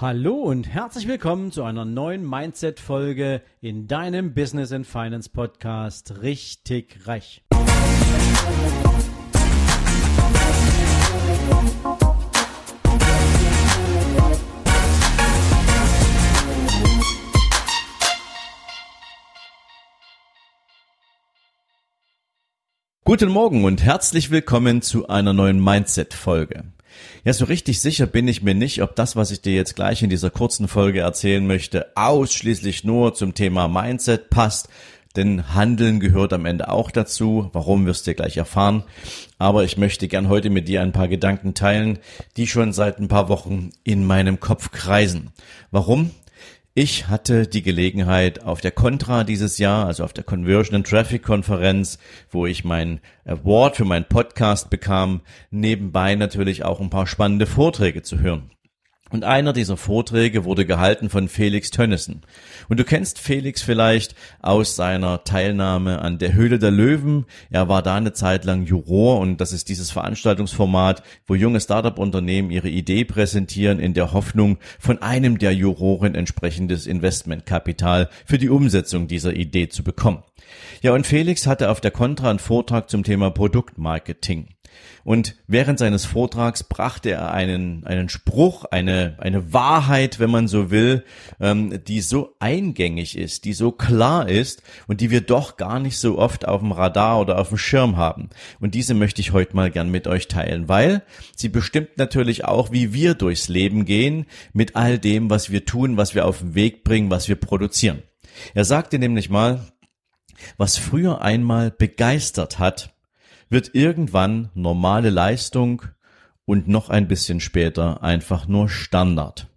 Hallo und herzlich willkommen zu einer neuen Mindset-Folge in deinem Business and Finance Podcast Richtig Reich. Guten Morgen und herzlich willkommen zu einer neuen Mindset-Folge. Ja, so richtig sicher bin ich mir nicht, ob das, was ich dir jetzt gleich in dieser kurzen Folge erzählen möchte, ausschließlich nur zum Thema Mindset passt. Denn Handeln gehört am Ende auch dazu. Warum wirst du gleich erfahren. Aber ich möchte gern heute mit dir ein paar Gedanken teilen, die schon seit ein paar Wochen in meinem Kopf kreisen. Warum? Ich hatte die Gelegenheit auf der Contra dieses Jahr, also auf der Conversion and Traffic Konferenz, wo ich mein Award für meinen Podcast bekam, nebenbei natürlich auch ein paar spannende Vorträge zu hören. Und einer dieser Vorträge wurde gehalten von Felix Tönnissen. Und du kennst Felix vielleicht aus seiner Teilnahme an der Höhle der Löwen. Er war da eine Zeit lang Juror und das ist dieses Veranstaltungsformat, wo junge Startup-Unternehmen ihre Idee präsentieren in der Hoffnung, von einem der Juroren entsprechendes Investmentkapital für die Umsetzung dieser Idee zu bekommen. Ja, und Felix hatte auf der Contra einen Vortrag zum Thema Produktmarketing. Und während seines Vortrags brachte er einen, einen Spruch, eine, eine Wahrheit, wenn man so will, ähm, die so eingängig ist, die so klar ist und die wir doch gar nicht so oft auf dem Radar oder auf dem Schirm haben. Und diese möchte ich heute mal gern mit euch teilen, weil sie bestimmt natürlich auch, wie wir durchs Leben gehen, mit all dem, was wir tun, was wir auf den Weg bringen, was wir produzieren. Er sagte nämlich mal, was früher einmal begeistert hat, wird irgendwann normale Leistung und noch ein bisschen später einfach nur Standard.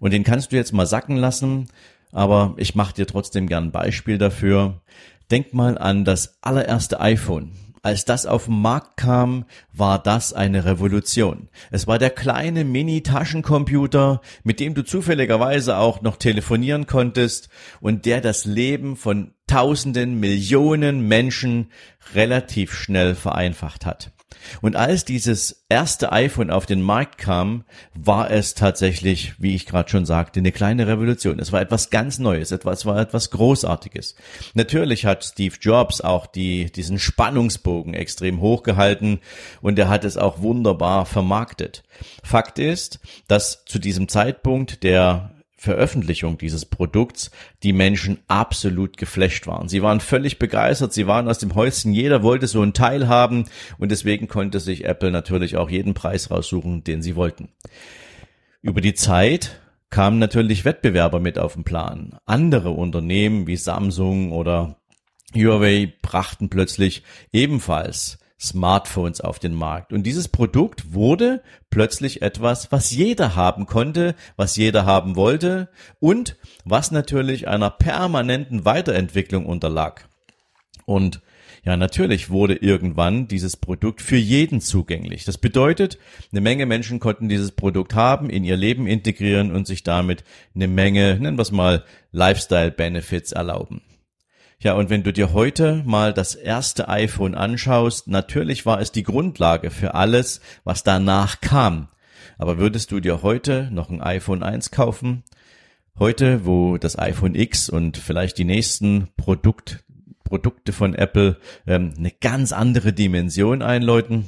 Und den kannst du jetzt mal sacken lassen, aber ich mache dir trotzdem gern ein Beispiel dafür. Denk mal an das allererste iPhone. Als das auf den Markt kam, war das eine Revolution. Es war der kleine Mini-Taschencomputer, mit dem du zufälligerweise auch noch telefonieren konntest und der das Leben von Tausenden, Millionen Menschen relativ schnell vereinfacht hat. Und als dieses erste iPhone auf den Markt kam, war es tatsächlich, wie ich gerade schon sagte, eine kleine Revolution. Es war etwas ganz Neues, etwas war etwas Großartiges. Natürlich hat Steve Jobs auch die, diesen Spannungsbogen extrem hochgehalten und er hat es auch wunderbar vermarktet. Fakt ist, dass zu diesem Zeitpunkt der Veröffentlichung dieses Produkts die Menschen absolut geflasht waren. Sie waren völlig begeistert, sie waren aus dem Häuschen, jeder wollte so ein Teil haben und deswegen konnte sich Apple natürlich auch jeden Preis raussuchen, den sie wollten. Über die Zeit kamen natürlich Wettbewerber mit auf den Plan. Andere Unternehmen wie Samsung oder Huawei brachten plötzlich ebenfalls Smartphones auf den Markt. Und dieses Produkt wurde plötzlich etwas, was jeder haben konnte, was jeder haben wollte und was natürlich einer permanenten Weiterentwicklung unterlag. Und ja, natürlich wurde irgendwann dieses Produkt für jeden zugänglich. Das bedeutet, eine Menge Menschen konnten dieses Produkt haben, in ihr Leben integrieren und sich damit eine Menge, nennen wir es mal, Lifestyle-Benefits erlauben. Ja, und wenn du dir heute mal das erste iPhone anschaust, natürlich war es die Grundlage für alles, was danach kam. Aber würdest du dir heute noch ein iPhone 1 kaufen? Heute, wo das iPhone X und vielleicht die nächsten Produkt, Produkte von Apple ähm, eine ganz andere Dimension einläuten?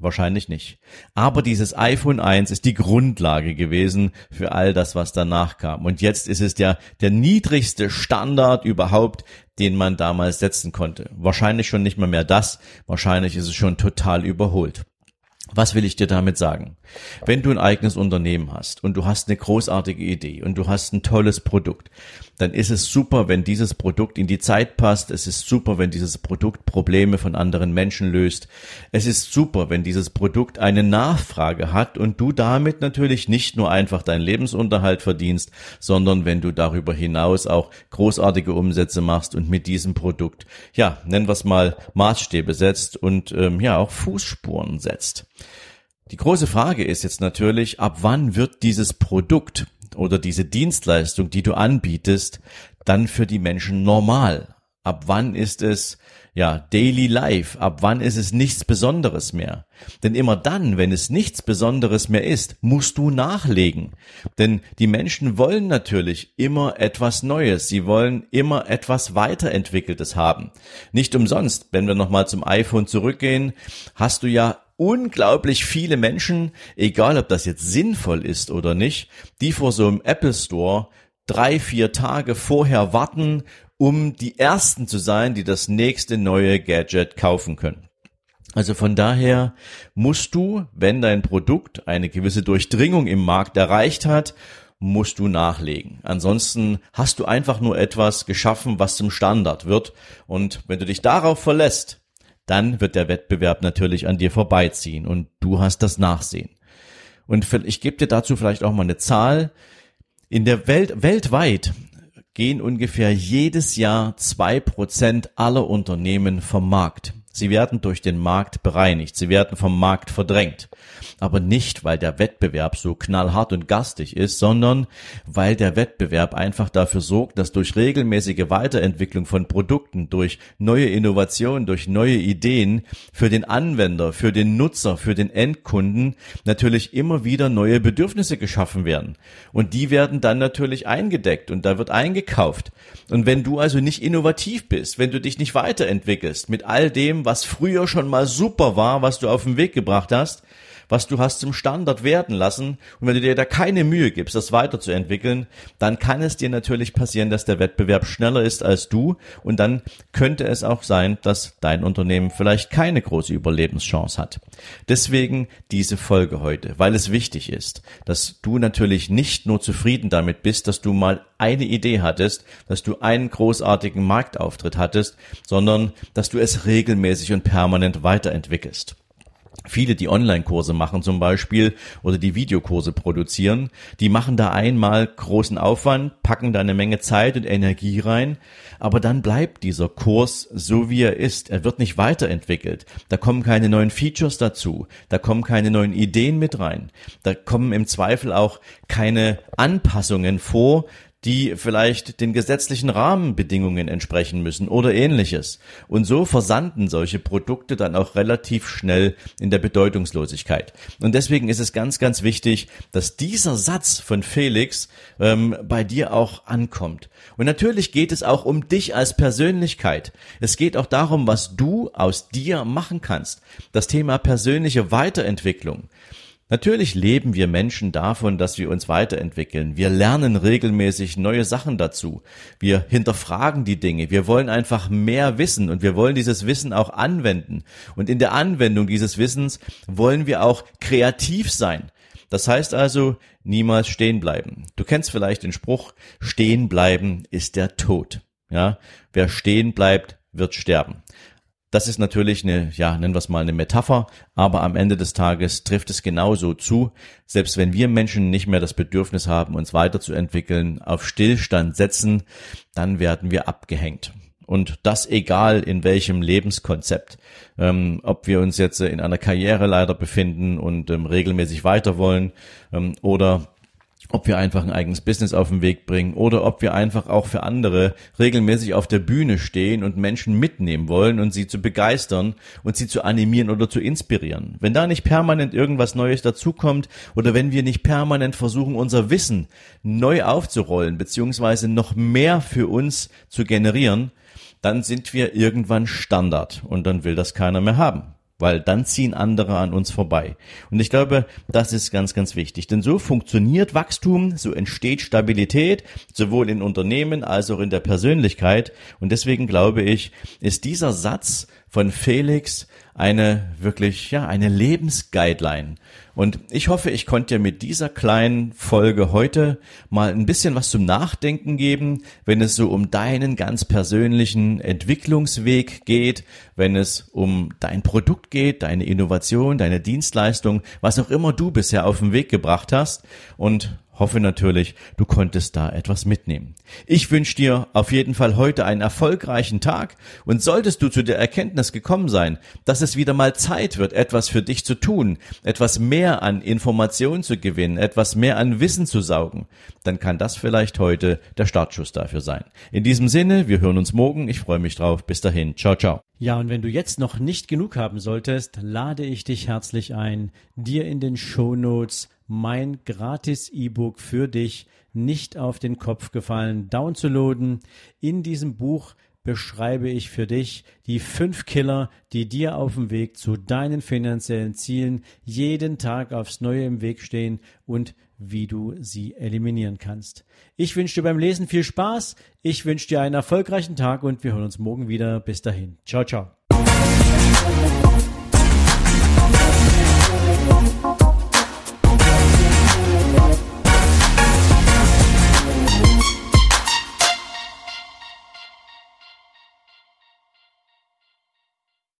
Wahrscheinlich nicht. Aber dieses iPhone 1 ist die Grundlage gewesen für all das, was danach kam. Und jetzt ist es der, der niedrigste Standard überhaupt, den man damals setzen konnte. Wahrscheinlich schon nicht mal mehr das. Wahrscheinlich ist es schon total überholt. Was will ich dir damit sagen? Wenn du ein eigenes Unternehmen hast und du hast eine großartige Idee und du hast ein tolles Produkt, dann ist es super, wenn dieses Produkt in die Zeit passt. Es ist super, wenn dieses Produkt Probleme von anderen Menschen löst. Es ist super, wenn dieses Produkt eine Nachfrage hat und du damit natürlich nicht nur einfach deinen Lebensunterhalt verdienst, sondern wenn du darüber hinaus auch großartige Umsätze machst und mit diesem Produkt, ja, nennen wir es mal Maßstäbe setzt und ähm, ja auch Fußspuren setzt. Die große Frage ist jetzt natürlich, ab wann wird dieses Produkt oder diese Dienstleistung, die du anbietest, dann für die Menschen normal? Ab wann ist es ja, Daily Life, ab wann ist es nichts Besonderes mehr? Denn immer dann, wenn es nichts Besonderes mehr ist, musst du nachlegen. Denn die Menschen wollen natürlich immer etwas Neues. Sie wollen immer etwas weiterentwickeltes haben. Nicht umsonst, wenn wir nochmal zum iPhone zurückgehen, hast du ja unglaublich viele Menschen, egal ob das jetzt sinnvoll ist oder nicht, die vor so einem Apple Store drei, vier Tage vorher warten um die ersten zu sein, die das nächste neue Gadget kaufen können. Also von daher musst du, wenn dein Produkt eine gewisse Durchdringung im Markt erreicht hat, musst du nachlegen. Ansonsten hast du einfach nur etwas geschaffen, was zum Standard wird. Und wenn du dich darauf verlässt, dann wird der Wettbewerb natürlich an dir vorbeiziehen und du hast das Nachsehen. Und ich gebe dir dazu vielleicht auch mal eine Zahl. In der Welt, weltweit gehen ungefähr jedes Jahr zwei Prozent aller Unternehmen vom Markt. Sie werden durch den Markt bereinigt, sie werden vom Markt verdrängt. Aber nicht, weil der Wettbewerb so knallhart und gastig ist, sondern weil der Wettbewerb einfach dafür sorgt, dass durch regelmäßige Weiterentwicklung von Produkten, durch neue Innovationen, durch neue Ideen für den Anwender, für den Nutzer, für den Endkunden natürlich immer wieder neue Bedürfnisse geschaffen werden. Und die werden dann natürlich eingedeckt und da wird eingekauft. Und wenn du also nicht innovativ bist, wenn du dich nicht weiterentwickelst mit all dem, was früher schon mal super war, was du auf den Weg gebracht hast, was du hast zum Standard werden lassen. Und wenn du dir da keine Mühe gibst, das weiterzuentwickeln, dann kann es dir natürlich passieren, dass der Wettbewerb schneller ist als du. Und dann könnte es auch sein, dass dein Unternehmen vielleicht keine große Überlebenschance hat. Deswegen diese Folge heute, weil es wichtig ist, dass du natürlich nicht nur zufrieden damit bist, dass du mal eine Idee hattest, dass du einen großartigen Marktauftritt hattest, sondern dass du es regelmäßig und permanent weiterentwickelst. Viele, die Online-Kurse machen zum Beispiel oder die Videokurse produzieren, die machen da einmal großen Aufwand, packen da eine Menge Zeit und Energie rein, aber dann bleibt dieser Kurs so wie er ist. Er wird nicht weiterentwickelt. Da kommen keine neuen Features dazu. Da kommen keine neuen Ideen mit rein. Da kommen im Zweifel auch keine Anpassungen vor, die vielleicht den gesetzlichen Rahmenbedingungen entsprechen müssen oder ähnliches. Und so versanden solche Produkte dann auch relativ schnell in der Bedeutungslosigkeit. Und deswegen ist es ganz, ganz wichtig, dass dieser Satz von Felix ähm, bei dir auch ankommt. Und natürlich geht es auch um dich als Persönlichkeit. Es geht auch darum, was du aus dir machen kannst. Das Thema persönliche Weiterentwicklung. Natürlich leben wir Menschen davon, dass wir uns weiterentwickeln. Wir lernen regelmäßig neue Sachen dazu. Wir hinterfragen die Dinge. Wir wollen einfach mehr wissen und wir wollen dieses Wissen auch anwenden. Und in der Anwendung dieses Wissens wollen wir auch kreativ sein. Das heißt also, niemals stehen bleiben. Du kennst vielleicht den Spruch, stehen bleiben ist der Tod. Ja, wer stehen bleibt, wird sterben. Das ist natürlich eine, ja, nennen wir es mal eine Metapher, aber am Ende des Tages trifft es genauso zu. Selbst wenn wir Menschen nicht mehr das Bedürfnis haben, uns weiterzuentwickeln, auf Stillstand setzen, dann werden wir abgehängt. Und das egal in welchem Lebenskonzept. Ähm, ob wir uns jetzt in einer Karriere leider befinden und ähm, regelmäßig weiter wollen ähm, oder ob wir einfach ein eigenes Business auf den Weg bringen oder ob wir einfach auch für andere regelmäßig auf der Bühne stehen und Menschen mitnehmen wollen und sie zu begeistern und sie zu animieren oder zu inspirieren. Wenn da nicht permanent irgendwas Neues dazukommt oder wenn wir nicht permanent versuchen, unser Wissen neu aufzurollen beziehungsweise noch mehr für uns zu generieren, dann sind wir irgendwann Standard und dann will das keiner mehr haben weil dann ziehen andere an uns vorbei. Und ich glaube, das ist ganz, ganz wichtig. Denn so funktioniert Wachstum, so entsteht Stabilität, sowohl in Unternehmen als auch in der Persönlichkeit. Und deswegen glaube ich, ist dieser Satz von Felix eine wirklich, ja, eine Lebensguideline. Und ich hoffe, ich konnte dir mit dieser kleinen Folge heute mal ein bisschen was zum Nachdenken geben, wenn es so um deinen ganz persönlichen Entwicklungsweg geht, wenn es um dein Produkt geht, deine Innovation, deine Dienstleistung, was auch immer du bisher auf den Weg gebracht hast. Und Hoffe natürlich, du konntest da etwas mitnehmen. Ich wünsche dir auf jeden Fall heute einen erfolgreichen Tag und solltest du zu der Erkenntnis gekommen sein, dass es wieder mal Zeit wird, etwas für dich zu tun, etwas mehr an Informationen zu gewinnen, etwas mehr an Wissen zu saugen, dann kann das vielleicht heute der Startschuss dafür sein. In diesem Sinne, wir hören uns morgen. Ich freue mich drauf. Bis dahin. Ciao, ciao. Ja, und wenn du jetzt noch nicht genug haben solltest, lade ich dich herzlich ein, dir in den Show Notes mein gratis E-Book für dich nicht auf den Kopf gefallen downzuladen. In diesem Buch beschreibe ich für dich die fünf Killer, die dir auf dem Weg zu deinen finanziellen Zielen jeden Tag aufs Neue im Weg stehen und wie du sie eliminieren kannst. Ich wünsche dir beim Lesen viel Spaß, ich wünsche dir einen erfolgreichen Tag und wir hören uns morgen wieder. Bis dahin. Ciao, ciao.